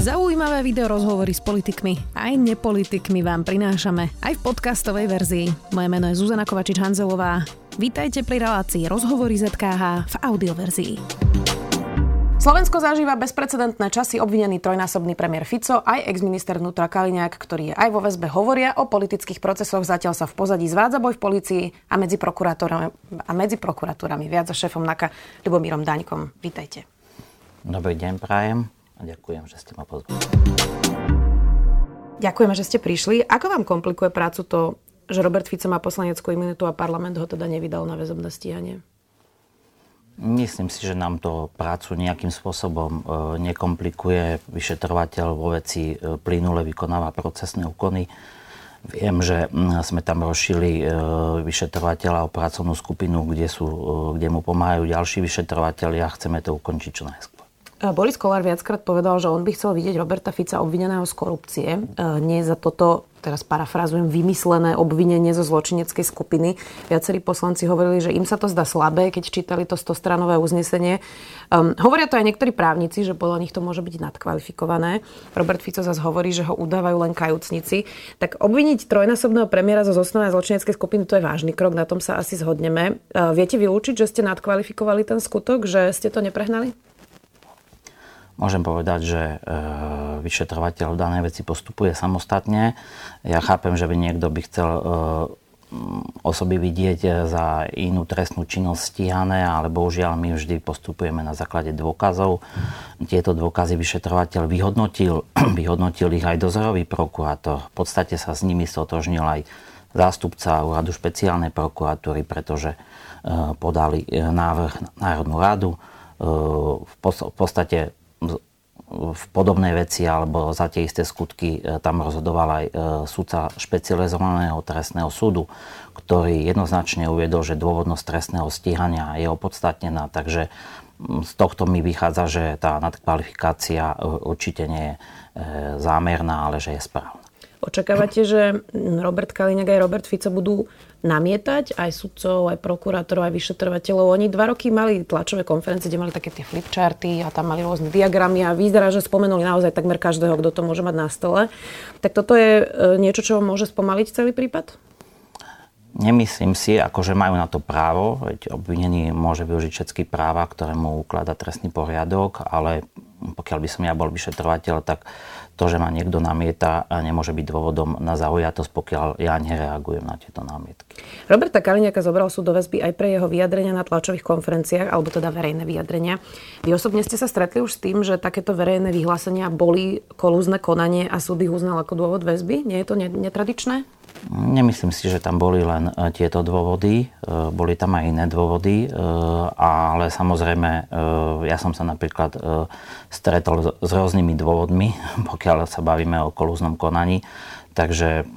Zaujímavé video rozhovory s politikmi aj nepolitikmi vám prinášame aj v podcastovej verzii. Moje meno je Zuzana Kovačič-Hanzelová. Vítajte pri relácii Rozhovory ZKH v audioverzii. Slovensko zažíva bezprecedentné časy obvinený trojnásobný premiér Fico, aj exminister vnútra Kaliňák, ktorý je aj vo väzbe, hovoria o politických procesoch. Zatiaľ sa v pozadí zvádza boj v policii a medzi prokurátorami, a medzi prokuratúrami viac za šéfom NAKA Ľubomírom Daňkom. Vítajte. Dobrý deň, prajem a ďakujem, že ste ma pozvali. Ďakujeme, že ste prišli. Ako vám komplikuje prácu to, že Robert Fico má poslaneckú imunitu a parlament ho teda nevydal na väzobné stíhanie? Myslím si, že nám to prácu nejakým spôsobom e, nekomplikuje. Vyšetrovateľ vo veci e, plynule vykonáva procesné úkony. Viem, že sme tam rozšili e, vyšetrovateľa o pracovnú skupinu, kde, sú, kde mu pomáhajú ďalší vyšetrovateľi a chceme to ukončiť čo najskôr. Boris Kolár viackrát povedal, že on by chcel vidieť Roberta Fica obvineného z korupcie. Nie za toto teraz parafrázujem, vymyslené obvinenie zo zločineckej skupiny. Viacerí poslanci hovorili, že im sa to zdá slabé, keď čítali to stostranové uznesenie. Um, hovoria to aj niektorí právnici, že podľa nich to môže byť nadkvalifikované. Robert Fico zase hovorí, že ho udávajú len kajúcnici. Tak obviniť trojnásobného premiéra zo zosnovej zločineckej skupiny, to je vážny krok, na tom sa asi zhodneme. Uh, viete vylúčiť, že ste nadkvalifikovali ten skutok, že ste to neprehnali? Môžem povedať, že e, vyšetrovateľ v danej veci postupuje samostatne. Ja chápem, že by niekto by chcel e, osoby vidieť za inú trestnú činnosť stíhané, ale bohužiaľ my vždy postupujeme na základe dôkazov. Tieto dôkazy vyšetrovateľ vyhodnotil, vyhodnotil ich aj dozorový prokurátor. V podstate sa s nimi stotožnil aj zástupca úradu špeciálnej prokuratúry, pretože e, podali návrh Národnú radu. V podstate v podobnej veci alebo za tie isté skutky e, tam rozhodoval aj e, súdca špecializovaného trestného súdu, ktorý jednoznačne uviedol, že dôvodnosť trestného stíhania je opodstatnená, takže z tohto mi vychádza, že tá nadkvalifikácia e, určite nie je zámerná, ale že je správna. Očakávate, že Robert Kaliňák aj Robert Fico budú namietať aj sudcov, aj prokurátorov, aj vyšetrovateľov. Oni dva roky mali tlačové konferencie, kde mali také tie flipcharty a tam mali rôzne diagramy a vyzerá, že spomenuli naozaj takmer každého, kto to môže mať na stole. Tak toto je e, niečo, čo môže spomaliť celý prípad? Nemyslím si, akože majú na to právo, veď obvinený môže využiť všetky práva, ktoré mu ukladá trestný poriadok, ale pokiaľ by som ja bol vyšetrovateľ, tak to, že ma niekto namieta, nemôže byť dôvodom na zaujatosť, pokiaľ ja nereagujem na tieto námietky. Roberta Kaliňaka zobral súd do väzby aj pre jeho vyjadrenia na tlačových konferenciách, alebo teda verejné vyjadrenia. Vy osobne ste sa stretli už s tým, že takéto verejné vyhlásenia boli kolúzne konanie a súd ich uznal ako dôvod väzby? Nie je to netradičné? Nemyslím si, že tam boli len e, tieto dôvody, e, boli tam aj iné dôvody, e, ale samozrejme ja som sa napríklad stretol s rôznymi dôvodmi, pokiaľ sa bavíme o kolúznom konaní, takže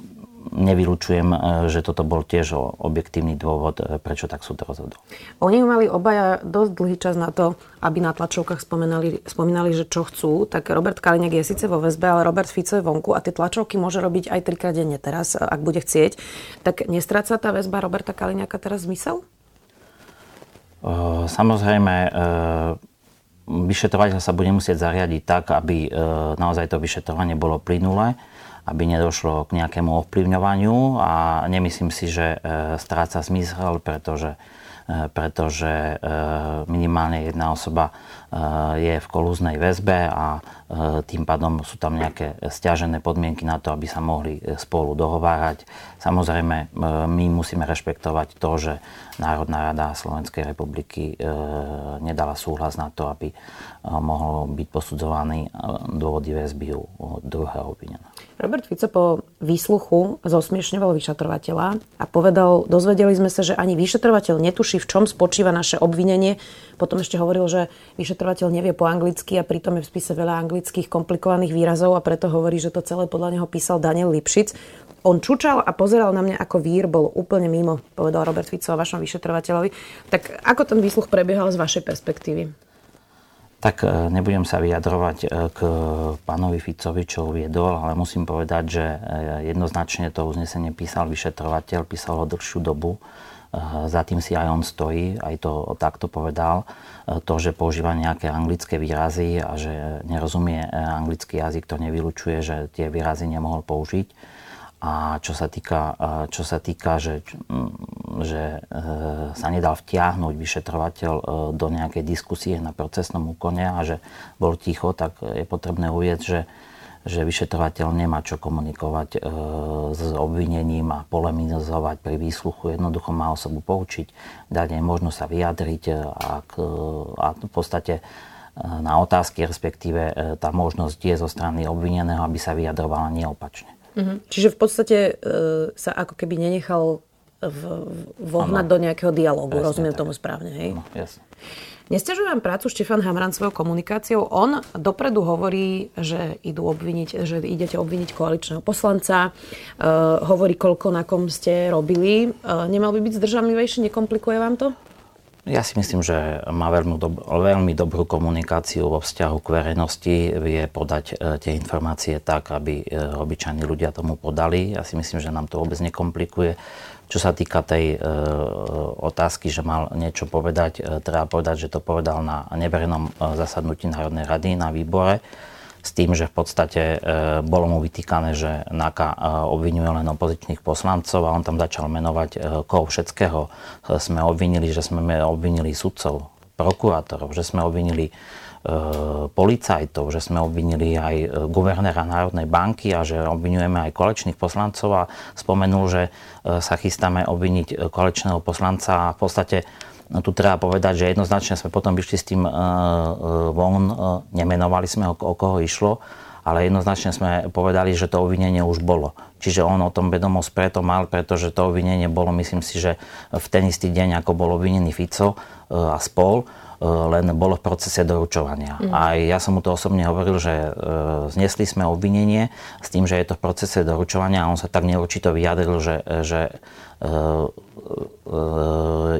nevylučujem, e, že toto bol tiež objektívny dôvod, e, prečo tak súd rozhodol. Oni mali obaja dosť dlhý čas na to, aby na tlačovkách spomínali, spomínali, že čo chcú. Tak Robert Kaliňák je síce vo väzbe, ale Robert Fico je vonku a tie tlačovky môže robiť aj trikrát denne teraz, ak bude chcieť. Tak nestráca tá väzba Roberta Kaliňáka teraz zmysel? E, samozrejme, vyšetrovateľ sa bude musieť zariadiť tak, aby naozaj to vyšetrovanie bolo plynulé aby nedošlo k nejakému ovplyvňovaniu a nemyslím si, že e, stráca zmysel, pretože, e, pretože e, minimálne jedna osoba je v kolúznej väzbe a tým pádom sú tam nejaké stiažené podmienky na to, aby sa mohli spolu dohovárať. Samozrejme, my musíme rešpektovať to, že Národná rada Slovenskej republiky nedala súhlas na to, aby mohol byť posudzovaný dôvody väzby u druhého obvineného. Robert Fico po výsluchu zosmiešňoval vyšetrovateľa a povedal, dozvedeli sme sa, že ani vyšetrovateľ netuší, v čom spočíva naše obvinenie. Potom ešte hovoril, že vyšetrovateľ nevie po anglicky a pritom je v spise veľa anglických komplikovaných výrazov a preto hovorí, že to celé podľa neho písal Daniel Lipšic. On čučal a pozeral na mňa ako vír, bol úplne mimo, povedal Robert Fico o vašom vyšetrovateľovi. Tak ako ten výsluch prebiehal z vašej perspektívy? Tak e, nebudem sa vyjadrovať e, k pánovi Ficovi, čo uviedol, ale musím povedať, že e, jednoznačne to uznesenie písal vyšetrovateľ, písal ho dlhšiu dobu. za tým si aj on stojí, aj to takto povedal. To, že používa nejaké anglické výrazy a že nerozumie anglický jazyk, to nevylučuje, že tie výrazy nemohol použiť. A čo sa týka, čo sa týka že, že sa nedal vtiahnuť vyšetrovateľ do nejakej diskusie na procesnom úkone a že bol ticho, tak je potrebné uvieť, že že vyšetrovateľ nemá čo komunikovať e, s obvinením a polemizovať pri výsluchu. Jednoducho má osobu poučiť, dať jej možnosť sa vyjadriť e, a, a v podstate e, na otázky, respektíve e, tá možnosť je zo strany obvineného, aby sa vyjadrovala neopačne. Mhm. Čiže v podstate e, sa ako keby nenechal v, vohnať do nejakého dialogu. Rozumiem tak. tomu správne, hej? No, jasne. Vám prácu Štefan Hamran svojou komunikáciou. On dopredu hovorí, že idú obviniť, že idete obviniť koaličného poslanca. Uh, hovorí, koľko na kom ste robili. Uh, nemal by byť zdržanlivejší? Nekomplikuje vám to? Ja si myslím, že má veľmi, dob- veľmi dobrú komunikáciu vo vzťahu k verejnosti, vie podať e, tie informácie tak, aby e, obyčajní ľudia tomu podali. Ja si myslím, že nám to vôbec nekomplikuje. Čo sa týka tej e, otázky, že mal niečo povedať, e, treba povedať, že to povedal na neverejnom e, zasadnutí Národnej rady na výbore s tým, že v podstate e, bolo mu vytýkané, že NAKA e, obvinuje len opozičných poslancov a on tam začal menovať e, koho všetkého. Sme obvinili, že sme obvinili sudcov, prokurátorov, že sme obvinili policajtov, že sme obvinili aj guvernéra Národnej banky a že obvinujeme aj kolečných poslancov a spomenul, že sa chystáme obviniť kolečného poslanca a v podstate tu treba povedať, že jednoznačne sme potom vyšli s tým von, nemenovali sme o koho išlo, ale jednoznačne sme povedali, že to obvinenie už bolo. Čiže on o tom vedomosť preto mal, pretože to obvinenie bolo, myslím si, že v ten istý deň, ako bol obvinený Fico a spol, E, len bolo v procese doručovania. Mm. A ja som mu to osobne hovoril, že e, znesli sme obvinenie s tým, že je to v procese doručovania a on sa tak neurčito vyjadril, že, že e,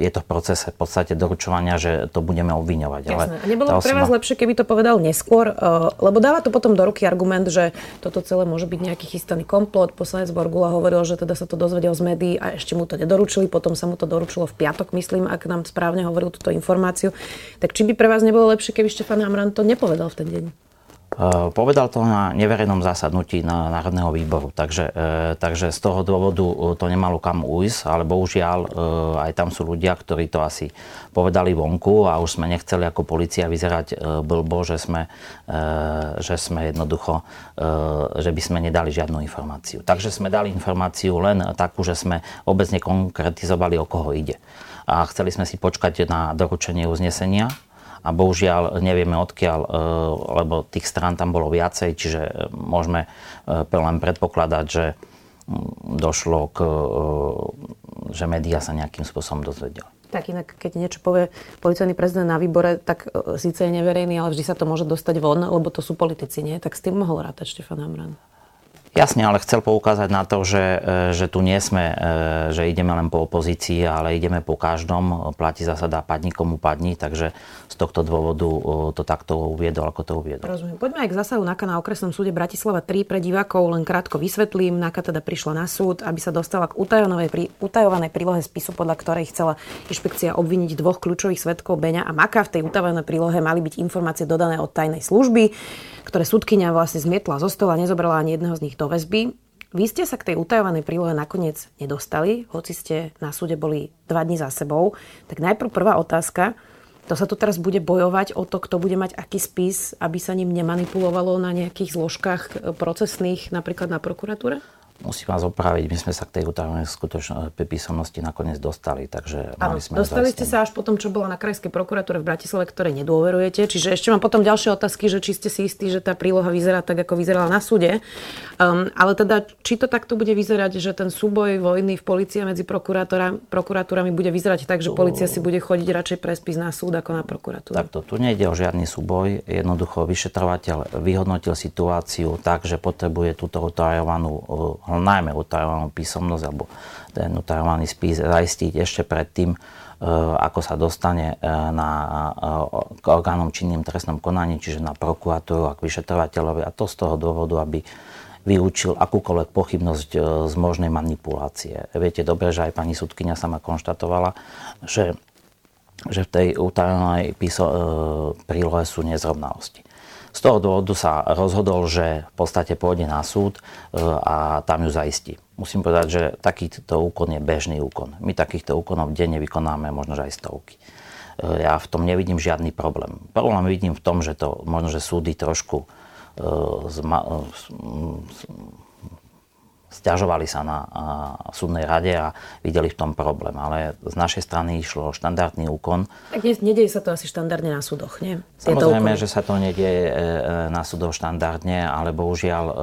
je to v procese v podstate doručovania, že to budeme obviňovať. Jasné. Ale Nebolo osoba... pre vás lepšie, keby to povedal neskôr, lebo dáva to potom do ruky argument, že toto celé môže byť nejaký chystaný komplot. Poslanec Borgula hovoril, že teda sa to dozvedel z médií a ešte mu to nedoručili, potom sa mu to doručilo v piatok, myslím, ak nám správne hovoril túto informáciu. Tak či by pre vás nebolo lepšie, keby Štefan Hamran to nepovedal v ten deň? Eh, povedal to na neverejnom zásadnutí na Národného výboru, takže, eh, takže z toho dôvodu eh, to nemalo kam ujsť, ale bohužiaľ aj tam sú ľudia, ktorí to asi povedali vonku a už sme nechceli ako policia vyzerať blbo, že sme, že sme jednoducho, že by sme nedali žiadnu informáciu. Takže sme dali informáciu len takú, že sme vôbec nekonkretizovali, o koho ide. A chceli sme si počkať na doručenie uznesenia, a bohužiaľ nevieme odkiaľ, e, lebo tých strán tam bolo viacej, čiže e, môžeme e, len predpokladať, že mm, došlo k, že médiá sa nejakým spôsobom dozvedeli. Tak inak, keď niečo povie policajný prezident na výbore, tak síce je neverejný, ale vždy sa to môže dostať von, lebo to sú politici, nie? Tak s tým mohol rátať Štefan Hamran. Jasne, ale chcel poukázať na to, že, e, že tu nie sme, e, že ideme len po opozícii, ale ideme po každom. Platí zásada padni komu padni, takže z tohto dôvodu e, to takto uviedol, ako to uviedol. Rozumiem. Poďme aj k zásahu NAKA na okresnom súde Bratislava 3 pre divákov. Len krátko vysvetlím. NAKA teda prišla na súd, aby sa dostala k utajovanej prílohe spisu, podľa ktorej chcela inšpekcia obviniť dvoch kľúčových svetkov Beňa a Maka. V tej utajovanej prílohe mali byť informácie dodané od tajnej služby, ktoré súdkynia vlastne zmietla zo stola, nezobrala ani jedného z nich do väzby. Vy ste sa k tej utajovanej prílohe nakoniec nedostali, hoci ste na súde boli dva dní za sebou. Tak najprv prvá otázka. To sa tu teraz bude bojovať o to, kto bude mať aký spis, aby sa ním nemanipulovalo na nejakých zložkách procesných, napríklad na prokuratúre? Musím vás opraviť, my sme sa k tej utajovanej skutočnej písomnosti nakoniec dostali, takže mali sme dostali ste sa až potom, čo bola na Krajskej prokuratúre v Bratislave, ktoré nedôverujete. Čiže ešte mám potom ďalšie otázky, že či ste si istí, že tá príloha vyzerá tak, ako vyzerala na súde. Um, ale teda, či to takto bude vyzerať, že ten súboj vojny v polícii medzi prokuratúrami bude vyzerať tak, že policia si bude chodiť radšej pre spis na súd ako na prokuratúru? Takto, tu nejde o žiadny súboj. Jednoducho vyšetrovateľ vyhodnotil situáciu tak, že potrebuje túto utajovanú najmä utajovanú písomnosť alebo ten utajovaný spis zaistiť ešte predtým, e, ako sa dostane e, na, e, k orgánom činným trestnom konaní, čiže na prokuratúru a k vyšetrovateľovi. A to z toho dôvodu, aby vyučil akúkoľvek pochybnosť z možnej manipulácie. Viete dobre, že aj pani sudkynia sama konštatovala, že, že v tej utajenej píso- prílohe sú nezrovnalosti. Z toho dôvodu sa rozhodol, že v podstate pôjde na súd a tam ju zaistí. Musím povedať, že takýto úkon je bežný úkon. My takýchto úkonov denne vykonáme možno aj stovky. E, ja v tom nevidím žiadny problém. Problém vidím v tom, že to možno, že súdy trošku e, zma, e, stiažovali sa na súdnej rade a videli v tom problém. Ale z našej strany išlo štandardný úkon. Tak nedieje sa to asi štandardne na súdoch, nie? Samozrejme, že sa to nedieje e, na súdoch štandardne, ale bohužiaľ e,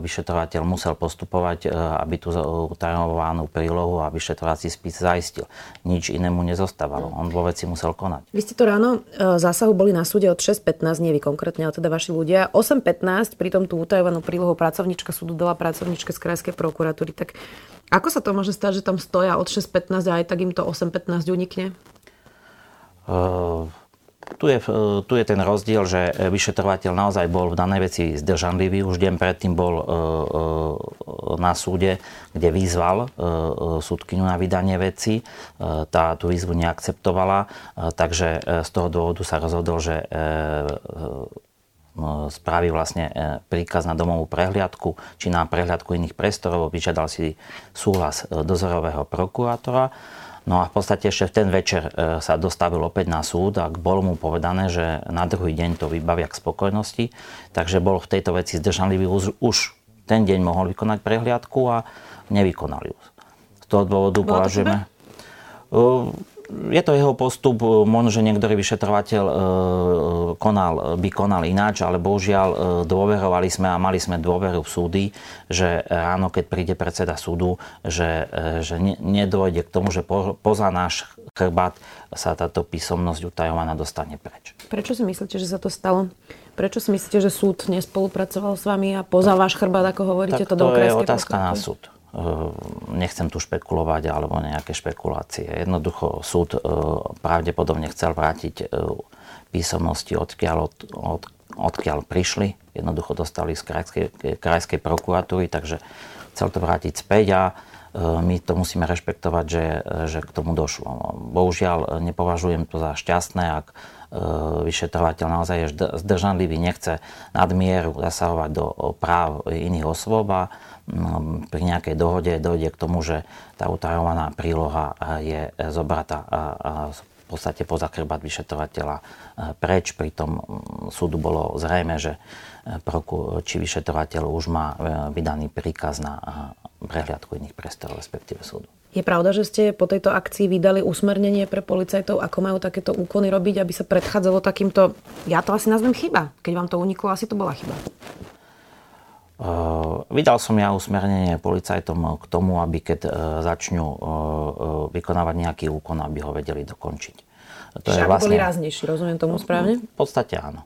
vyšetrovateľ musel postupovať, e, aby tú utajovanú prílohu a vyšetrovací spis zaistil. Nič inému nezostávalo. On vo veci musel konať. Vy ste to ráno zásahu boli na súde od 6.15, nie vy konkrétne, ale teda vaši ľudia. 8.15, pritom tú utajovanú prílohu pracovnička súdu dala pracovničke z krajskej prokuratúry. Tak ako sa to môže stať, že tam stoja od 6.15 a aj tak im to 8.15 unikne? Uh, tu je, tu je ten rozdiel, že vyšetrovateľ naozaj bol v danej veci zdržanlivý. Už deň predtým bol uh, uh, na súde, kde vyzval uh, súdkyňu na vydanie veci. Tá tú výzvu neakceptovala, takže z toho dôvodu sa rozhodol, že spraví vlastne e, príkaz na domovú prehliadku či na prehliadku iných priestorov, vyžiadal si súhlas e, dozorového prokurátora. No a v podstate ešte v ten večer e, sa dostavil opäť na súd a bolo mu povedané, že na druhý deň to vybavia k spokojnosti, takže bol v tejto veci zdržanlivý už, už ten deň mohol vykonať prehliadku a nevykonali ju. Z toho dôvodu považujeme je to jeho postup, možno, že niektorý vyšetrovateľ e, konal, by konal ináč, ale bohužiaľ e, dôverovali sme a mali sme dôveru v súdy, že ráno, keď príde predseda súdu, že, e, že nedôjde k tomu, že po, poza náš chrbát sa táto písomnosť utajovaná dostane preč. Prečo si myslíte, že sa to stalo? Prečo si myslíte, že súd nespolupracoval s vami a poza váš chrbát, ako hovoríte, tak to do je otázka na súd. Ehm, nechcem tu špekulovať alebo nejaké špekulácie. Jednoducho súd ehm, pravdepodobne chcel vrátiť ehm, písomnosti, odkiaľ, od, od, odkiaľ prišli. Jednoducho dostali z krajskej, krajskej prokuratúry, takže chcel to vrátiť späť a my to musíme rešpektovať, že, že k tomu došlo. Bohužiaľ nepovažujem to za šťastné, ak vyšetrovateľ naozaj je zdržanlivý, nechce nadmieru zasahovať do práv iných osôb a pri nejakej dohode dojde k tomu, že tá utajovaná príloha je zobratá v podstate poza chrbát vyšetrovateľa preč. Pri tom súdu bolo zrejme, že proku, či vyšetrovateľ už má vydaný príkaz na prehliadku iných priestorov, respektíve súdu. Je pravda, že ste po tejto akcii vydali usmernenie pre policajtov, ako majú takéto úkony robiť, aby sa predchádzalo takýmto, ja to asi nazvem chyba. Keď vám to uniklo, asi to bola chyba. Vydal som ja usmernenie policajtom k tomu, aby keď e, začnú e, e, vykonávať nejaký úkon, aby ho vedeli dokončiť. To Čiže je vlastne... boli ráznejší, rozumiem tomu správne? V podstate áno.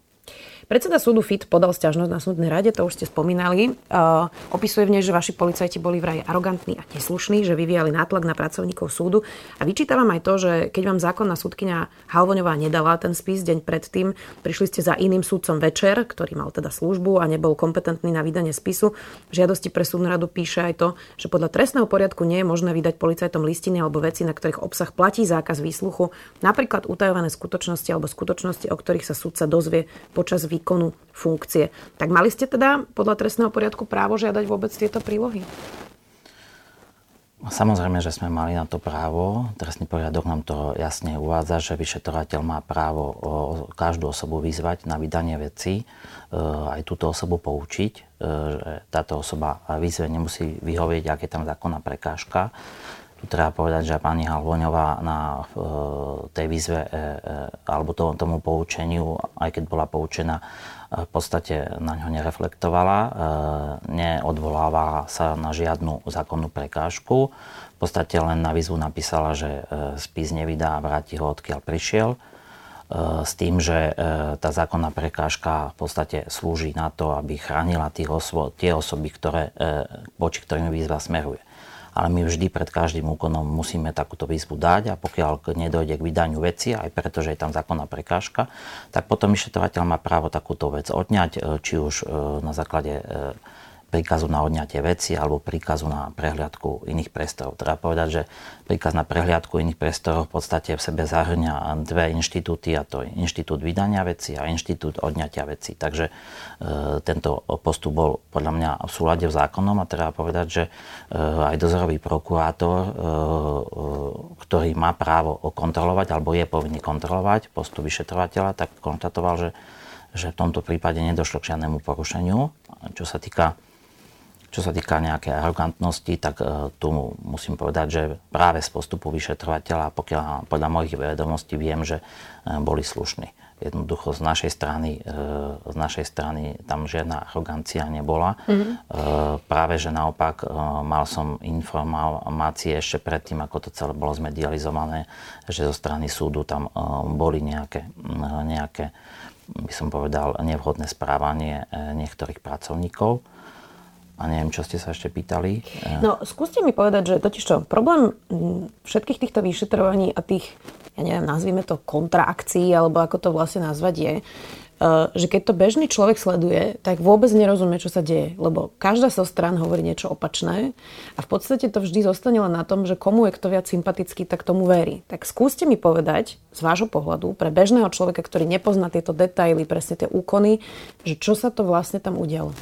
Predseda súdu FIT podal stiažnosť na súdnej rade, to už ste spomínali. Uh, opisuje v nej, že vaši policajti boli vraj arogantní a neslušní, že vyvíjali nátlak na pracovníkov súdu. A vyčíta vám aj to, že keď vám zákonná súdkynia Halvoňová nedala ten spis deň predtým, prišli ste za iným súdcom večer, ktorý mal teda službu a nebol kompetentný na vydanie spisu. V žiadosti pre súdnu radu píše aj to, že podľa trestného poriadku nie je možné vydať policajtom listiny alebo veci, na ktorých obsah platí zákaz výsluchu, napríklad utajované skutočnosti alebo skutočnosti, o ktorých sa súdca dozvie počas výkonu výkonu funkcie. Tak mali ste teda podľa trestného poriadku právo žiadať vôbec tieto prílohy? Samozrejme, že sme mali na to právo. Trestný poriadok nám to jasne uvádza, že vyšetrovateľ má právo každú osobu vyzvať na vydanie veci, e, aj túto osobu poučiť, e, že táto osoba výzve nemusí vyhovieť, ak je tam zákonná prekážka. Tu treba povedať, že pani Halvoňová na e, tej výzve e, e, alebo tomu poučeniu, aj keď bola poučená, v podstate na ňo nereflektovala, neodvolávala sa na žiadnu zákonnú prekážku. V podstate len na výzvu napísala, že spis nevydá a vráti ho odkiaľ prišiel s tým, že tá zákonná prekážka v podstate slúži na to, aby chránila tých osvo- tie osoby, ktoré, voči ktorým výzva smeruje ale my vždy pred každým úkonom musíme takúto výzvu dať a pokiaľ nedojde k vydaniu veci, aj preto, že je tam zákonná prekážka, tak potom vyšetrovateľ má právo takúto vec odňať, e, či už e, na základe e, príkazu na odňatie veci alebo príkazu na prehliadku iných priestorov. Treba povedať, že príkaz na prehliadku iných priestorov v podstate v sebe zahrňa dve inštitúty, a to je inštitút vydania veci a inštitút odňatia veci. Takže e, tento postup bol podľa mňa v súlade v zákonom a treba povedať, že e, aj dozorový prokurátor, e, e, ktorý má právo kontrolovať alebo je povinný kontrolovať postup vyšetrovateľa, tak konštatoval, že že v tomto prípade nedošlo k žiadnemu porušeniu. Čo sa týka čo sa týka nejakej arogantnosti, tak e, tu musím povedať, že práve z postupu vyšetrovateľa, pokiaľ podľa mojich vedomostí viem, že e, boli slušní. Jednoducho z našej strany, e, z našej strany tam žiadna arogancia nebola. Mm-hmm. Práve, že naopak mal som informácie ešte predtým, ako to celé bolo zmedializované, že zo strany súdu tam boli nejaké, nejaké by som povedal, nevhodné správanie niektorých pracovníkov. A neviem, čo ste sa ešte pýtali. E, no, skúste mi povedať, že totiž čo, problém všetkých týchto vyšetrovaní a tých, ja neviem, nazvime to kontraakcií, alebo ako to vlastne nazvať je, Eh, že keď to bežný človek sleduje, tak vôbec nerozumie, čo sa deje. Lebo každá zo stran hovorí niečo opačné a v podstate to vždy zostane len na tom, že komu je kto viac sympatický, tak tomu verí. Tak skúste mi povedať z vášho pohľadu, pre bežného človeka, ktorý nepozná tieto detaily, presne tie úkony, že čo sa to vlastne tam udialo.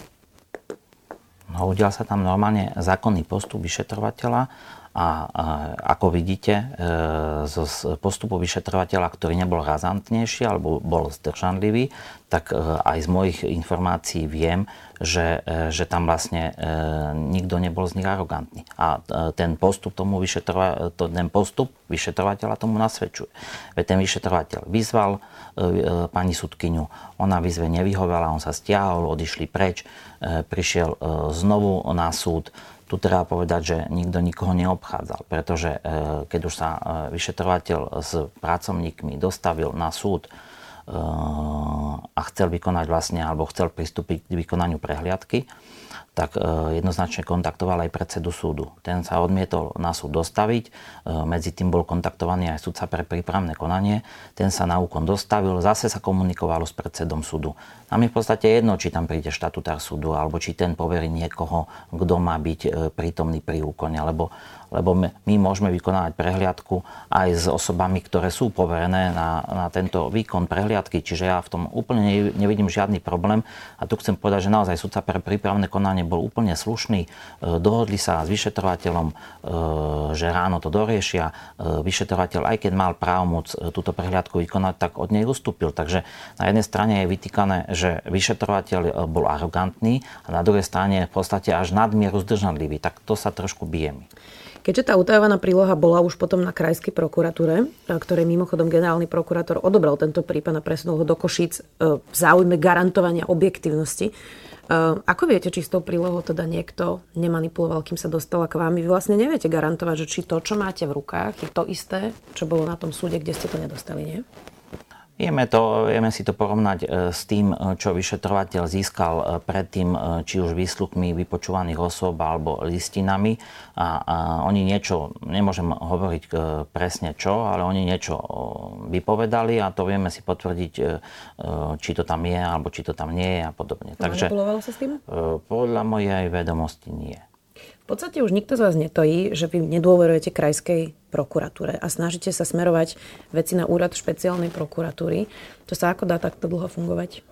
No, udial sa tam normálne zákonný postup vyšetrovateľa a, ako vidíte, e, z postupu vyšetrovateľa, ktorý nebol razantnejší alebo bol zdržanlivý, tak e, aj z mojich informácií viem, že, e, že tam vlastne nikto nebol z nich arogantný. A ten postup, tomu vyšetrova, ten postup vyšetrovateľa tomu nasvedčuje. Veď ten vyšetrovateľ vyzval pani sudkyňu, ona výzve nevyhovela, on sa stiahol, odišli preč, prišiel znovu na súd, tu treba povedať, že nikto nikoho neobchádzal, pretože e, keď už sa e, vyšetrovateľ s pracovníkmi dostavil na súd e, a chcel vykonať vlastne, alebo chcel pristúpiť k vykonaniu prehliadky, tak e, jednoznačne kontaktoval aj predsedu súdu. Ten sa odmietol na súd dostaviť, e, medzi tým bol kontaktovaný aj sudca pre prípravné konanie, ten sa na úkon dostavil, zase sa komunikovalo s predsedom súdu. Nám je v podstate jedno, či tam príde štatutár súdu, alebo či ten poverí niekoho, kto má byť e, prítomný pri úkone, lebo lebo my môžeme vykonávať prehliadku aj s osobami, ktoré sú poverené na, na tento výkon prehliadky. Čiže ja v tom úplne nevidím žiadny problém. A tu chcem povedať, že naozaj sudca pre prípravné konanie bol úplne slušný. E, dohodli sa s vyšetrovateľom, e, že ráno to doriešia. E, vyšetrovateľ, aj keď mal právomoc túto prehliadku vykonať, tak od nej ustúpil. Takže na jednej strane je vytýkané, že vyšetrovateľ bol arogantný a na druhej strane v podstate až nadmieru zdržanlivý. Tak to sa trošku bije mi. Keďže tá utajovaná príloha bola už potom na krajskej prokuratúre, ktorej mimochodom generálny prokurátor odobral tento prípad a presunul ho do Košíc e, v záujme garantovania objektívnosti, e, ako viete, či s tou prílohou teda niekto nemanipuloval, kým sa dostala k vám? Vy vlastne neviete garantovať, že či to, čo máte v rukách, je to isté, čo bolo na tom súde, kde ste to nedostali, nie? Vieme, to, vieme si to porovnať e, s tým, e, čo vyšetrovateľ získal e, predtým, či už výsluchmi vypočúvaných osôb alebo listinami. A, a oni niečo, nemôžem hovoriť presne čo, ale oni niečo vypovedali a to vieme si potvrdiť, či to tam je alebo či to tam nie je a podobne. Takže, sa s tým? Podľa mojej vedomosti nie. V podstate už nikto z vás netojí, že vy nedôverujete krajskej prokuratúre a snažíte sa smerovať veci na úrad špeciálnej prokuratúry. To sa ako dá takto dlho fungovať?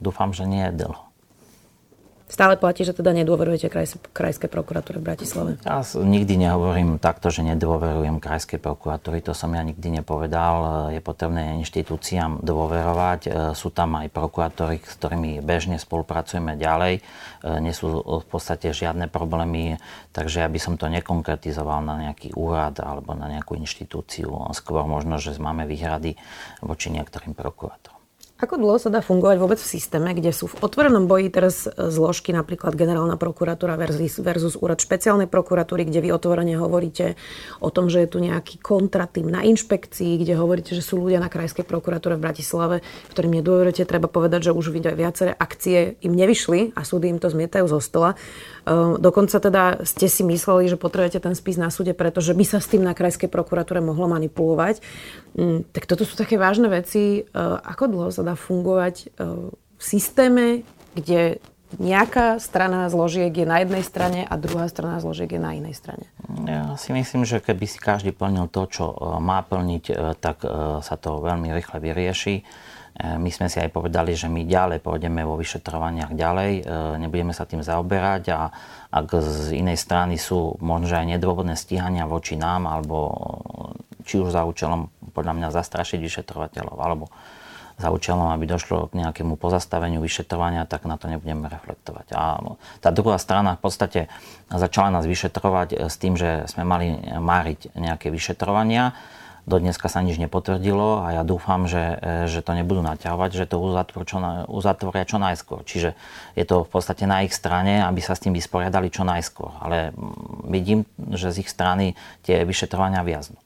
Dúfam, že nie je dlho. Stále platí, že teda nedôverujete kraj, Krajskej prokuratúre v Bratislave? Ja nikdy nehovorím takto, že nedôverujem Krajskej prokuratúry. To som ja nikdy nepovedal. Je potrebné inštitúciám dôverovať. E, sú tam aj prokurátori, s ktorými bežne spolupracujeme ďalej. Nie sú v podstate žiadne problémy, takže ja by som to nekonkretizoval na nejaký úrad alebo na nejakú inštitúciu. Skôr možno, že máme výhrady voči niektorým prokurátorom. Ako dlho sa dá fungovať vôbec v systéme, kde sú v otvorenom boji teraz e, zložky, napríklad generálna prokuratúra versus, versus úrad špeciálnej prokuratúry, kde vy otvorene hovoríte o tom, že je tu nejaký kontratým na inšpekcii, kde hovoríte, že sú ľudia na krajskej prokuratúre v Bratislave, ktorým nedôverujete. Treba povedať, že už viaceré akcie im nevyšli a súdy im to zmietajú zo stola. Ehm, dokonca teda ste si mysleli, že potrebujete ten spis na súde, pretože by sa s tým na krajskej prokuratúre mohlo manipulovať. Mm, tak toto sú také vážne veci. Ehm, ako dlho sa dá fungovať ehm, v systéme, kde nejaká strana zložiek je na jednej strane a druhá strana zložiek je na inej strane? Ja si myslím, že keby si každý plnil to, čo má plniť, tak sa to veľmi rýchle vyrieši. My sme si aj povedali, že my ďalej pôjdeme vo vyšetrovaniach ďalej, nebudeme sa tým zaoberať a ak z inej strany sú možno aj nedôvodné stíhania voči nám, alebo či už za účelom podľa mňa zastrašiť vyšetrovateľov, alebo za účelom, aby došlo k nejakému pozastaveniu vyšetrovania, tak na to nebudeme reflektovať. A tá druhá strana v podstate začala nás vyšetrovať eh, s tým, že sme mali máriť nejaké vyšetrovania. Do dneska sa nič nepotvrdilo a ja dúfam, že, eh, že to nebudú naťahovať, že to uzatvoria čo, uzatvoria čo najskôr. Čiže je to v podstate na ich strane, aby sa s tým vysporiadali čo najskôr. Ale mm, vidím, že z ich strany tie vyšetrovania viaznú.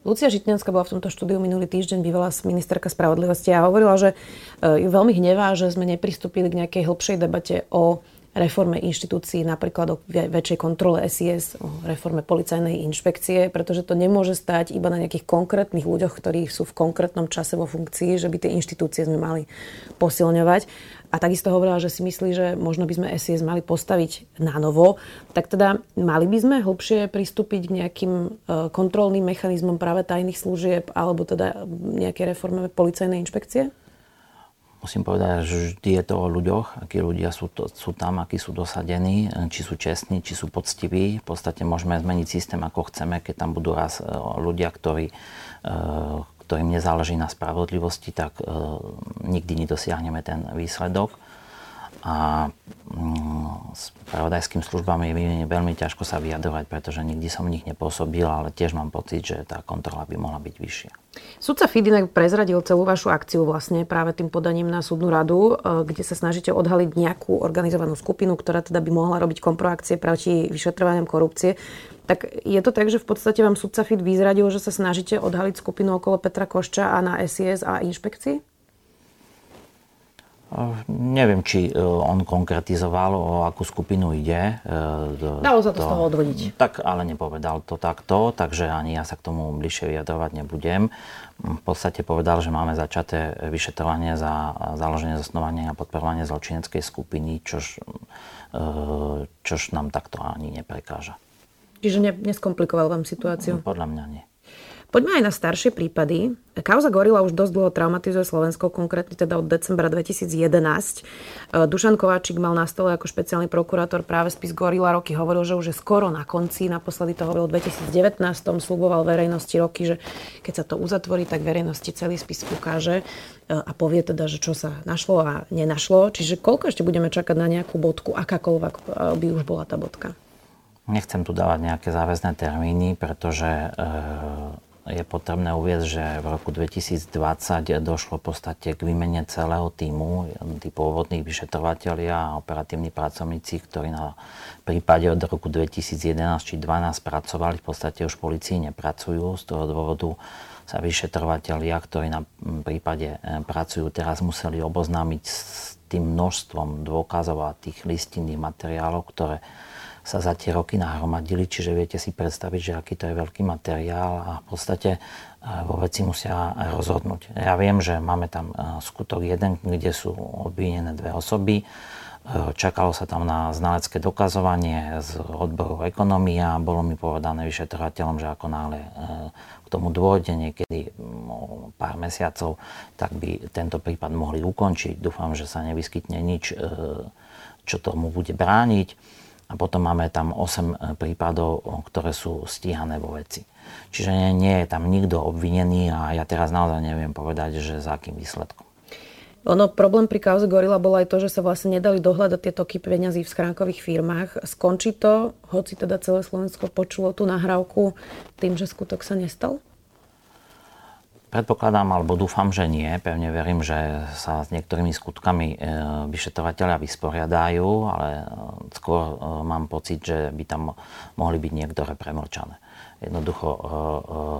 Lucia Žitňanská bola v tomto štúdiu minulý týždeň, bývalá ministerka spravodlivosti a hovorila, že e, ju veľmi hnevá, že sme nepristúpili k nejakej hĺbšej debate o reforme inštitúcií, napríklad o väčšej kontrole SIS, o reforme policajnej inšpekcie, pretože to nemôže stať iba na nejakých konkrétnych ľuďoch, ktorí sú v konkrétnom čase vo funkcii, že by tie inštitúcie sme mali posilňovať. A takisto hovorila, že si myslí, že možno by sme SIS mali postaviť na novo. Tak teda mali by sme hlbšie pristúpiť k nejakým e, kontrolným mechanizmom práve tajných služieb alebo teda nejaké reforme policajnej inšpekcie? Musím povedať, že vždy je to o ľuďoch, akí ľudia sú, to, sú tam, akí sú dosadení, či sú čestní, či sú poctiví. V podstate môžeme zmeniť systém, ako chceme, keď tam budú raz e, ľudia, ktorí, e, ktorým nezáleží na spravodlivosti, tak nikdy nedosiahneme ten výsledok. A mm, spravodajským službám je veľmi ťažko sa vyjadrovať, pretože nikdy som v nich nepôsobil, ale tiež mám pocit, že tá kontrola by mohla byť vyššia. Sudca Fidinek prezradil celú vašu akciu vlastne práve tým podaním na súdnu radu, e, kde sa snažíte odhaliť nejakú organizovanú skupinu, ktorá teda by mohla robiť komproakcie proti vyšetrovaniam korupcie. Tak je to tak, že v podstate vám sudca FID vyzradil, že sa snažíte odhaliť skupinu okolo Petra Košča a na SIS a inšpekcii? Neviem, či e, on konkretizoval, o akú skupinu ide. E, Dalo sa to, to z toho odvodiť. Tak, ale nepovedal to takto, takže ani ja sa k tomu bližšie vyjadrovať nebudem. V podstate povedal, že máme začaté vyšetrovanie za založenie, zasnovanie a podporovanie zločineckej skupiny, čož, e, čož nám takto ani neprekáža. Čiže ne, neskomplikoval vám situáciu? Podľa mňa nie. Poďme aj na staršie prípady. Kauza Gorila už dosť dlho traumatizuje Slovensko, konkrétne teda od decembra 2011. E, Dušan Kováčik mal na stole ako špeciálny prokurátor práve spis Gorila roky. Hovoril, že už je skoro na konci. Naposledy to hovoril v 2019. Sluboval verejnosti roky, že keď sa to uzatvorí, tak verejnosti celý spis ukáže e, a povie teda, že čo sa našlo a nenašlo. Čiže koľko ešte budeme čakať na nejakú bodku, akákoľvek e, by už bola tá bodka? Nechcem tu dávať nejaké záväzné termíny, pretože je potrebné uvieť, že v roku 2020 došlo v podstate k výmene celého týmu, tí pôvodní vyšetrovateľia a operatívni pracovníci, ktorí na prípade od roku 2011 či 2012 pracovali, v podstate už policii nepracujú. Z toho dôvodu sa vyšetrovateľia, ktorí na prípade e, pracujú, teraz museli oboznámiť s tým množstvom dôkazov a tých listinných materiálov, ktoré sa za tie roky nahromadili, čiže viete si predstaviť, že aký to je veľký materiál a v podstate e, vo veci musia rozhodnúť. Ja viem, že máme tam e, skutok jeden, kde sú obvinené dve osoby. E, čakalo sa tam na znalecké dokazovanie z odboru ekonomia. Bolo mi povedané vyšetrovateľom, že ako náhle k tomu dôjde niekedy pár mesiacov, tak by tento prípad mohli ukončiť. Dúfam, že sa nevyskytne nič, čo tomu bude brániť a potom máme tam 8 e, prípadov, ktoré sú stíhané vo veci. Čiže nie, nie je tam nikto obvinený a ja teraz naozaj neviem povedať, že za akým výsledkom. Ono, problém pri kauze Gorila bol aj to, že sa vlastne nedali dohľadať tie toky peňazí v schránkových firmách. Skončí to, hoci teda celé Slovensko počulo tú nahrávku tým, že skutok sa nestal? Predpokladám, alebo dúfam, že nie. Pevne verím, že sa s niektorými skutkami e, vyšetrovateľia vysporiadajú, ale e, skôr e, mám pocit, že by tam mohli byť niektoré premlčané. Jednoducho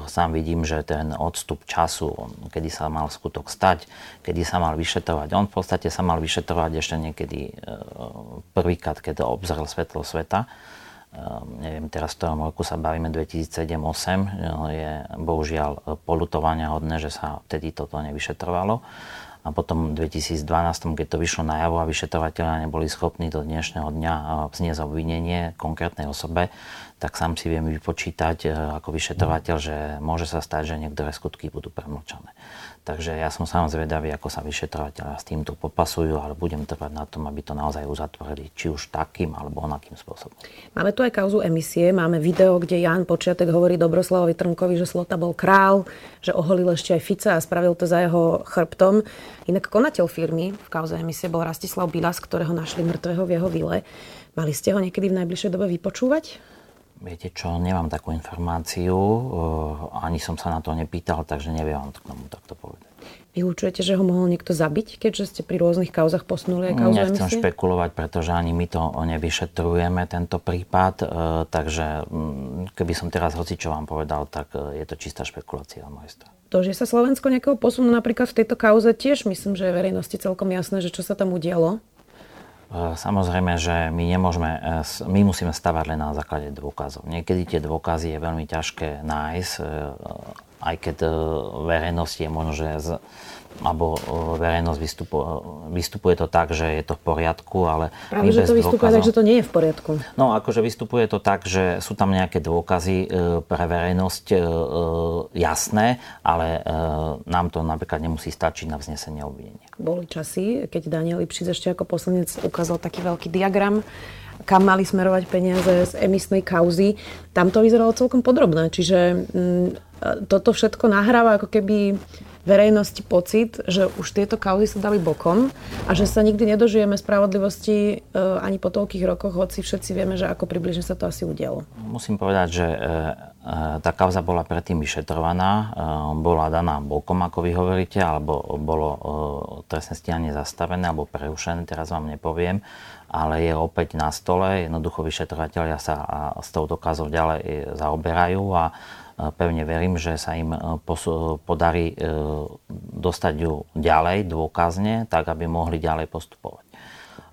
sám vidím, že ten odstup času, kedy sa mal skutok stať, kedy sa mal vyšetrovať, on v podstate sa mal vyšetrovať ešte niekedy prvýkrát, keď obzrel svetlo sveta neviem teraz v ktorom roku sa bavíme, 2007-2008, je bohužiaľ polutovania hodné, že sa vtedy toto nevyšetrovalo. A potom v 2012, keď to vyšlo najavo a vyšetrovateľia neboli schopní do dnešného dňa vzniesť obvinenie konkrétnej osobe, tak sám si viem vypočítať ako vyšetrovateľ, že môže sa stať, že niektoré skutky budú premlčané. Takže ja som sám zvedavý, ako sa vyšetrovateľia s týmto popasujú, ale budem trvať na tom, aby to naozaj uzatvorili, či už takým alebo onakým spôsobom. Máme tu aj kauzu emisie, máme video, kde Jan Počiatek hovorí Dobroslavovi Trnkovi, že Slota bol král, že oholil ešte aj Fica a spravil to za jeho chrbtom. Inak konateľ firmy v kauze emisie bol Rastislav Bilas, ktorého našli mŕtvého v jeho vile. Mali ste ho niekedy v najbližšej dobe vypočúvať? Viete čo, nemám takú informáciu, eh, ani som sa na to nepýtal, takže neviem vám k tomu takto povedať. Vylúčujete, že ho mohol niekto zabiť, keďže ste pri rôznych kauzach posunuli aj kauzu Nechcem emisie? špekulovať, pretože ani my to nevyšetrujeme, tento prípad, eh, takže mm, keby som teraz hoci čo vám povedal, tak eh, je to čistá špekulácia mojej strane. To, že sa Slovensko nejakého posunú napríklad v tejto kauze, tiež myslím, že je verejnosti celkom jasné, že čo sa tam udialo. E, samozrejme, že my nemôžeme, e, my musíme stavať len na základe dôkazov. Niekedy tie dôkazy je veľmi ťažké nájsť, e, aj keď verejnosť je možno, že alebo verejnosť vystupuje, vystupuje to tak, že je to v poriadku, ale Práve, že to vystupuje tak, že to nie je v poriadku. No, akože vystupuje to tak, že sú tam nejaké dôkazy pre verejnosť jasné, ale nám to napríklad nemusí stačiť na vznesenie obvinenia. Boli časy, keď Daniel Lipšic ešte ako poslanec ukázal taký veľký diagram, kam mali smerovať peniaze z emisnej kauzy. Tam to vyzeralo celkom podrobné, čiže mm, toto všetko nahráva ako keby verejnosti pocit, že už tieto kauzy sa dali bokom a že sa nikdy nedožijeme spravodlivosti e, ani po toľkých rokoch, hoci všetci vieme, že ako približne sa to asi udialo. Musím povedať, že e, e, tá kauza bola predtým vyšetrovaná, bola daná bokom, ako vy hovoríte, alebo bolo trestné stíhanie zastavené alebo prerušené, teraz vám nepoviem, ale je opäť na stole. Jednoducho vyšetrovateľia sa s touto kauzou ďalej zaoberajú a pevne verím, že sa im e, podarí e, dostať ju ďalej dôkazne, tak aby mohli ďalej postupovať.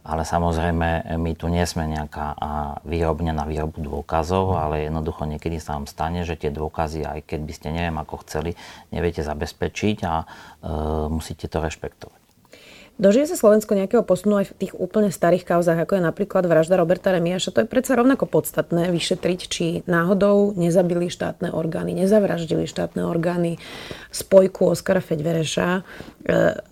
Ale samozrejme, my tu nie sme nejaká výrobňa na výrobu dôkazov, ale jednoducho niekedy sa vám stane, že tie dôkazy, aj keď by ste neviem ako chceli, neviete zabezpečiť a e, musíte to rešpektovať. Dožije sa Slovensko nejakého posunu aj v tých úplne starých kauzách, ako je napríklad vražda Roberta Remiaša. To je predsa rovnako podstatné vyšetriť, či náhodou nezabili štátne orgány, nezavraždili štátne orgány spojku Oskara Feďvereša, e,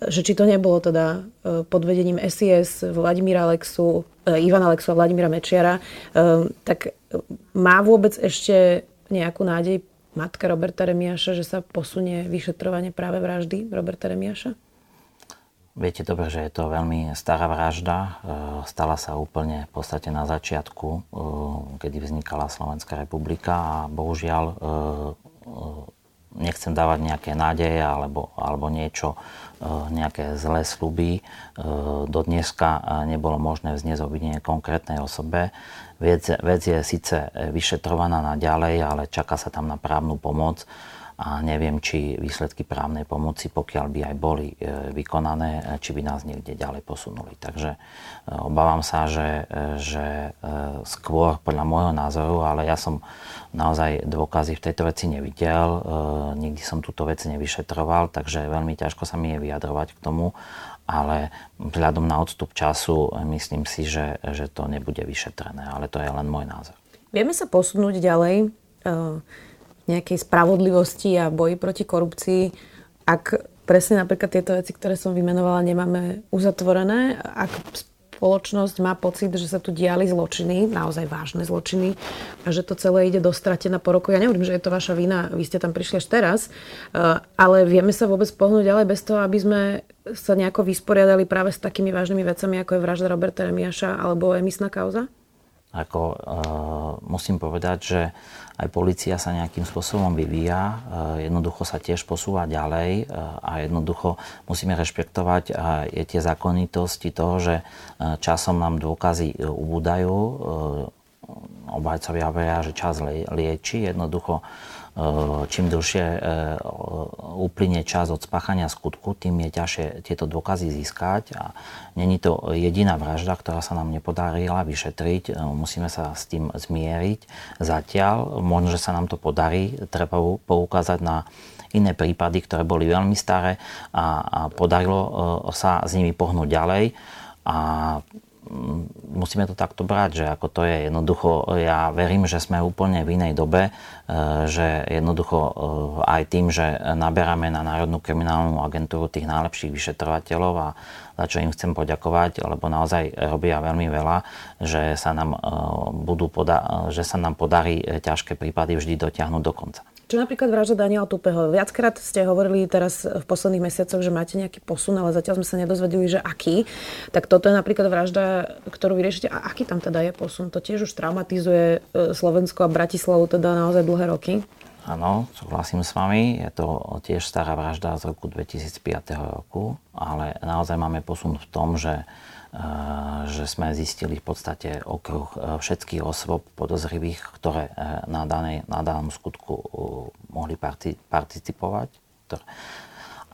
že či to nebolo teda e, pod vedením SIS Vladimíra Alexu, e, Ivana Alexu a Vladimíra Mečiara, tak má vôbec ešte nejakú nádej matka Roberta Remiaša, že sa posunie vyšetrovanie práve vraždy Roberta Remiaša? Viete dobre, že je to veľmi stará vražda. E, stala sa úplne v podstate na začiatku, e, kedy vznikala Slovenská republika a bohužiaľ e, nechcem dávať nejaké nádeje alebo, alebo niečo, nejaké zlé sluby. Do dneska nebolo možné vzniesť obvinenie konkrétnej osobe. Vec, vec je síce vyšetrovaná na ďalej, ale čaká sa tam na právnu pomoc a neviem, či výsledky právnej pomoci, pokiaľ by aj boli e, vykonané, e, či by nás niekde ďalej posunuli. Takže e, obávam sa, že, že skôr podľa môjho názoru, ale ja som naozaj dôkazy v tejto veci nevidel, nikdy som túto vec nevyšetroval, takže veľmi ťažko sa mi je vyjadrovať k tomu, ale vzhľadom na odstup času myslím si, že, že to nebude vyšetrené, ale to je len môj názor. Vieme sa posunúť ďalej nejakej spravodlivosti a boji proti korupcii, ak presne napríklad tieto veci, ktoré som vymenovala, nemáme uzatvorené, ak spoločnosť má pocit, že sa tu diali zločiny, naozaj vážne zločiny a že to celé ide do stratená po roku. Ja nehovorím, že je to vaša vina, vy ste tam prišli až teraz, eh, ale vieme sa vôbec pohnúť ďalej bez toho, aby sme sa nejako vysporiadali práve s takými vážnymi vecami, ako je vražda Roberta Remiaša alebo emisná kauza? Ako, uh, musím povedať, že aj policia sa nejakým spôsobom vyvíja, uh, jednoducho sa tiež posúva ďalej uh, a jednoducho musíme rešpektovať aj tie zákonitosti toho, že uh, časom nám dôkazy ubúdajú. Obhajcovia hovoria, že čas lieči. Jednoducho čím dlhšie eh, uplynie čas od spáchania skutku, tým je ťažšie tieto dôkazy získať a není to jediná vražda, ktorá sa nám nepodarila vyšetriť. Eh, musíme sa s tým zmieriť. Zatiaľ, možno, že sa nám to podarí, treba poukázať na iné prípady, ktoré boli veľmi staré a, a podarilo sa s nimi pohnúť ďalej. A musíme to takto brať, že ako to je jednoducho, ja verím, že sme úplne v inej dobe, e, že jednoducho e, aj tým, že naberáme na Národnú kriminálnu agentúru tých najlepších vyšetrovateľov a za čo im chcem poďakovať, lebo naozaj robia veľmi veľa, že sa nám, e, budú poda- že sa nám podarí ťažké prípady vždy dotiahnuť do konca. Čo napríklad vražda Daniela Tupeho. Viackrát ste hovorili teraz v posledných mesiacoch, že máte nejaký posun, ale zatiaľ sme sa nedozvedeli, že aký. Tak toto je napríklad vražda, ktorú vyriešite. A aký tam teda je posun? To tiež už traumatizuje e, Slovensko a Bratislavu teda naozaj dlhé roky. Áno, súhlasím s vami. Je to tiež stará vražda z roku 2005 roku, ale naozaj máme posun v tom, že že sme zistili v podstate okruh e, všetkých osôb podozrivých, ktoré e, na, danej, na danom skutku e, mohli participovať.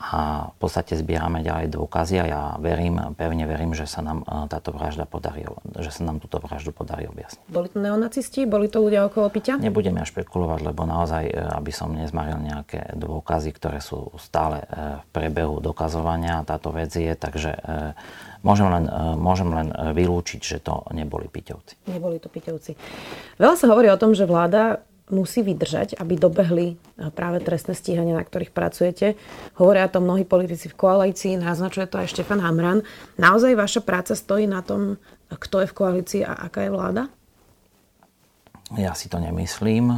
A v podstate zbierame ďalej dôkazy a ja verím, pevne verím, že sa nám táto vražda podarí, že sa nám túto vraždu podarí objasniť. Boli to neonacisti? Boli to ľudia okolo piťa? Nebudem ja špekulovať, lebo naozaj, aby som nezmaril nejaké dôkazy, ktoré sú stále v prebehu dokazovania. Táto vec je, takže Môžem len, e, môžem len e, vylúčiť, že to neboli Piťovci. Neboli to Piťovci. Veľa sa hovorí o tom, že vláda musí vydržať, aby dobehli e, práve trestné stíhania, na ktorých pracujete. Hovoria to mnohí politici v koalícii, naznačuje to aj Štefan Hamran. Naozaj vaša práca stojí na tom, kto je v koalícii a aká je vláda? Ja si to nemyslím.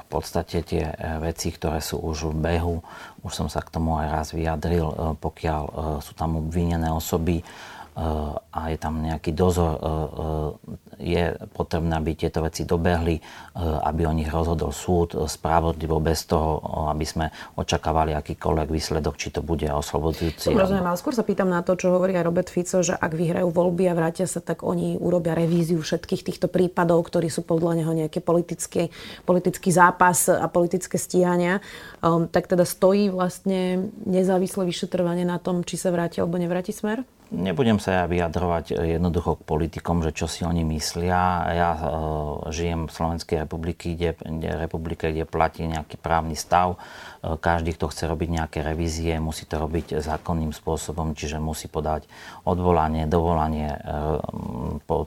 V podstate tie veci, ktoré sú už v behu, už som sa k tomu aj raz vyjadril, e, pokiaľ e, sú tam obvinené osoby, a je tam nejaký dozor, e, e, je potrebné, aby tieto veci dobehli, e, aby o nich rozhodol súd spravodlivo, bez toho, aby sme očakávali akýkoľvek výsledok, či to bude oslobodzujúci. Rozumiem, ale skôr sa pýtam na to, čo hovorí aj Robert Fico, že ak vyhrajú voľby a vrátia sa, tak oni urobia revíziu všetkých týchto prípadov, ktorí sú podľa neho nejaké politické, politický zápas a politické stíhania. Um, tak teda stojí vlastne nezávislé vyšetrovanie na tom, či sa vráti alebo nevráti smer? Nebudem sa ja vyjadrovať e, jednoducho k politikom, že čo si oni myslia. Ja uh, žijem v Slovenskej republiky, kde, kde, republike, kde platí nejaký právny stav. Uh, každý, kto chce robiť nejaké revízie, musí to robiť zákonným spôsobom, čiže musí podať odvolanie, dovolanie, uh,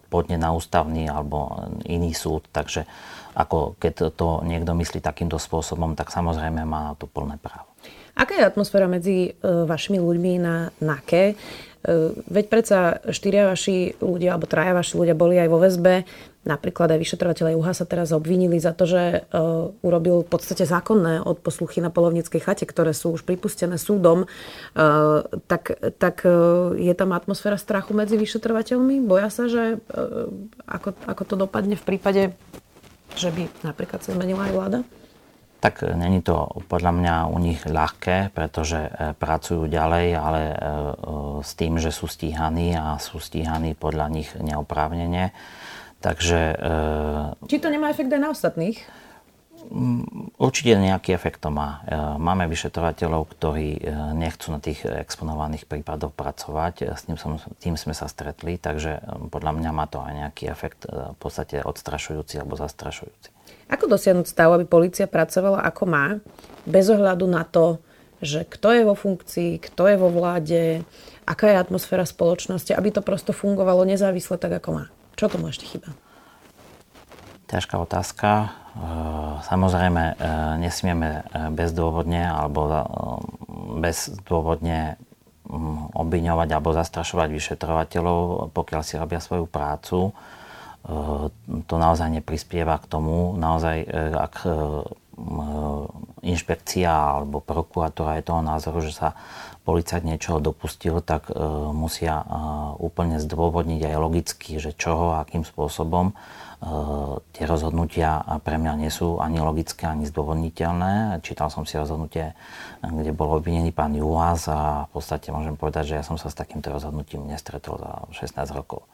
podne na ústavný alebo iný súd. Takže ako keď to niekto myslí takýmto spôsobom, tak samozrejme má na to plné právo. Aká je atmosféra medzi vašimi ľuďmi na NAKE? E, veď predsa štyria vaši ľudia, alebo traja vaši ľudia boli aj vo väzbe. Napríklad aj vyšetrovateľe Juha sa teraz obvinili za to, že uh, urobil v podstate zákonné odposluchy na polovníckej chate, ktoré sú už pripustené súdom. Uh, tak tak je tam atmosféra strachu medzi vyšetrovateľmi? Boja sa, že ako, ako to dopadne v prípade, že by napríklad sa zmenila aj vláda? Tak není to podľa mňa u nich ľahké, pretože e, pracujú ďalej, ale e, e, s tým, že sú stíhaní a sú stíhaní podľa nich neoprávnene. Takže... Či to nemá efekt aj na ostatných? Určite nejaký efekt to má. Máme vyšetrovateľov, ktorí nechcú na tých exponovaných prípadoch pracovať. S tým, som, tým sme sa stretli, takže podľa mňa má to aj nejaký efekt v podstate odstrašujúci alebo zastrašujúci. Ako dosiahnuť stav, aby policia pracovala ako má, bez ohľadu na to, že kto je vo funkcii, kto je vo vláde, aká je atmosféra spoločnosti, aby to prosto fungovalo nezávisle tak, ako má. Čo tomu ešte chýba? Ťažká otázka. E, samozrejme, e, nesmieme e, bezdôvodne alebo bezdôvodne mm, obviňovať alebo zastrašovať vyšetrovateľov, pokiaľ si robia svoju prácu to naozaj neprispieva k tomu. Naozaj, e, ak e, inšpekcia alebo prokurátora je toho názoru, že sa policajt niečoho dopustil, tak e, musia úplne zdôvodniť aj logicky, že čoho a akým spôsobom. Tie rozhodnutia pre mňa nie sú ani logické, ani zdôvodniteľné. Čítal som si rozhodnutie, kde bol obvinený pán Juhás a v podstate môžem povedať, že ja som sa s takýmto rozhodnutím nestretol za 16 rokov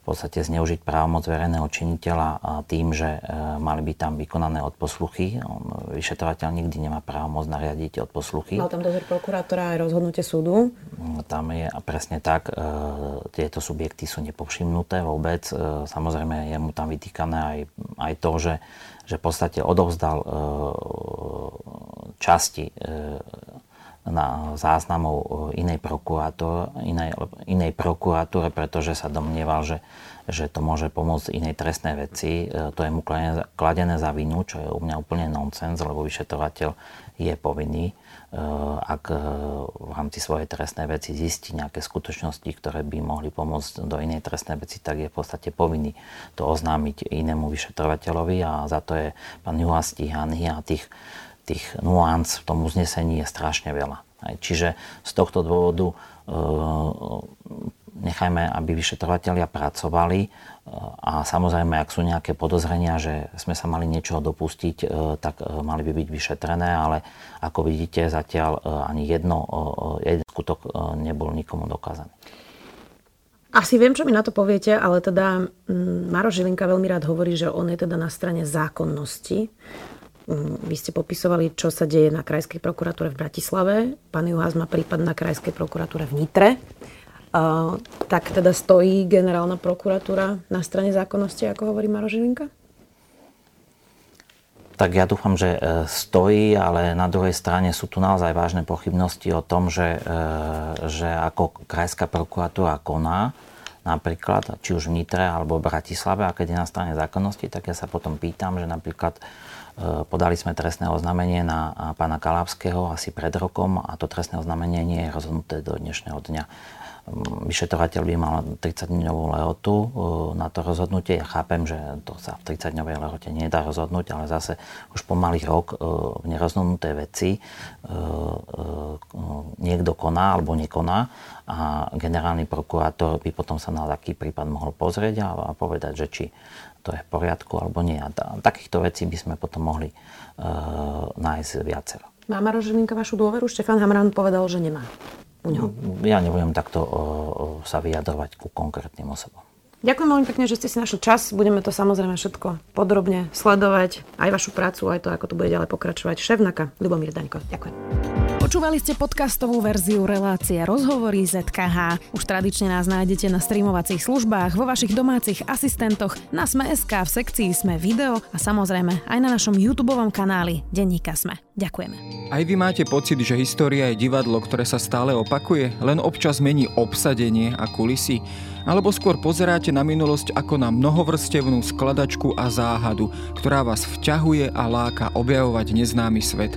v podstate zneužiť právomoc verejného činiteľa tým, že e, mali by tam vykonané odposluchy. Vyšetrovateľ nikdy nemá právo môcť nariadiť odposluchy. Mal tam dozor prokurátora aj rozhodnutie súdu? No, tam je presne tak. E, tieto subjekty sú nepovšimnuté vôbec. E, samozrejme je mu tam vytýkané aj, aj to, že, že v podstate odovzdal e, časti e, na záznamov inej, prokurátor, inej, inej prokuratúre, pretože sa domnieval, že, že to môže pomôcť inej trestnej veci. E, to je mu kladené za vinu, čo je u mňa úplne nonsens, lebo vyšetrovateľ je povinný, e, ak e, v rámci svojej trestnej veci zistí nejaké skutočnosti, ktoré by mohli pomôcť do inej trestnej veci, tak je v podstate povinný to oznámiť inému vyšetrovateľovi a za to je pán Juha stíhaný a tých tých nuánc v tom uznesení je strašne veľa. Čiže z tohto dôvodu e, nechajme, aby vyšetrovateľia pracovali e, a samozrejme, ak sú nejaké podozrenia, že sme sa mali niečoho dopustiť, e, tak mali by byť vyšetrené, ale ako vidíte, zatiaľ ani jedno, jeden skutok nebol nikomu dokázaný. Asi viem, čo mi na to poviete, ale teda mm, Maro Žilinka veľmi rád hovorí, že on je teda na strane zákonnosti. Mm, vy ste popisovali, čo sa deje na Krajskej prokuratúre v Bratislave. Pán Juhás má prípad na Krajskej prokuratúre v Nitre. Tak teda stojí generálna prokuratúra na strane zákonnosti, ako hovorí Maro Žilinka? Tak ja dúfam, že e, stojí, ale na druhej strane sú tu naozaj vážne pochybnosti o tom, že, e, že ako Krajská prokuratúra koná, napríklad, či už v Nitre alebo v Bratislave, a keď je na strane zákonnosti, tak ja sa potom pýtam, že napríklad podali sme trestné oznámenie na pána Kalavského asi pred rokom a to trestné oznámenie nie je rozhodnuté do dnešného dňa. Mm, vyšetrovateľ by mal 30-dňovú lehotu e, na to rozhodnutie. Ja chápem, že to sa v 30-dňovej lehote nedá rozhodnúť, ale zase už pomaly rok e, v nerozhodnuté veci niekto koná alebo nekoná a generálny prokurátor by potom sa na taký prípad mohol pozrieť a povedať, že či to je v poriadku alebo nie. A takýchto vecí by sme potom mohli uh, nájsť viacero. Má Maro Žilinka vašu dôveru? Štefan Hamran povedal, že nemá. U ňoho. Ja nebudem takto uh, sa vyjadrovať ku konkrétnym osobom. Ďakujem veľmi pekne, že ste si našli čas. Budeme to samozrejme všetko podrobne sledovať. Aj vašu prácu, aj to, ako to bude ďalej pokračovať. Šéf-naka, Lubomír Daňko. Ďakujem. Počúvali ste podcastovú verziu relácie Rozhovory ZKH. Už tradične nás nájdete na streamovacích službách, vo vašich domácich asistentoch, na Sme.sk, v sekcii Sme video a samozrejme aj na našom YouTube kanáli Denníka Sme. Ďakujeme. Aj vy máte pocit, že história je divadlo, ktoré sa stále opakuje, len občas mení obsadenie a kulisy? Alebo skôr pozeráte na minulosť ako na mnohovrstevnú skladačku a záhadu, ktorá vás vťahuje a láka objavovať neznámy svet?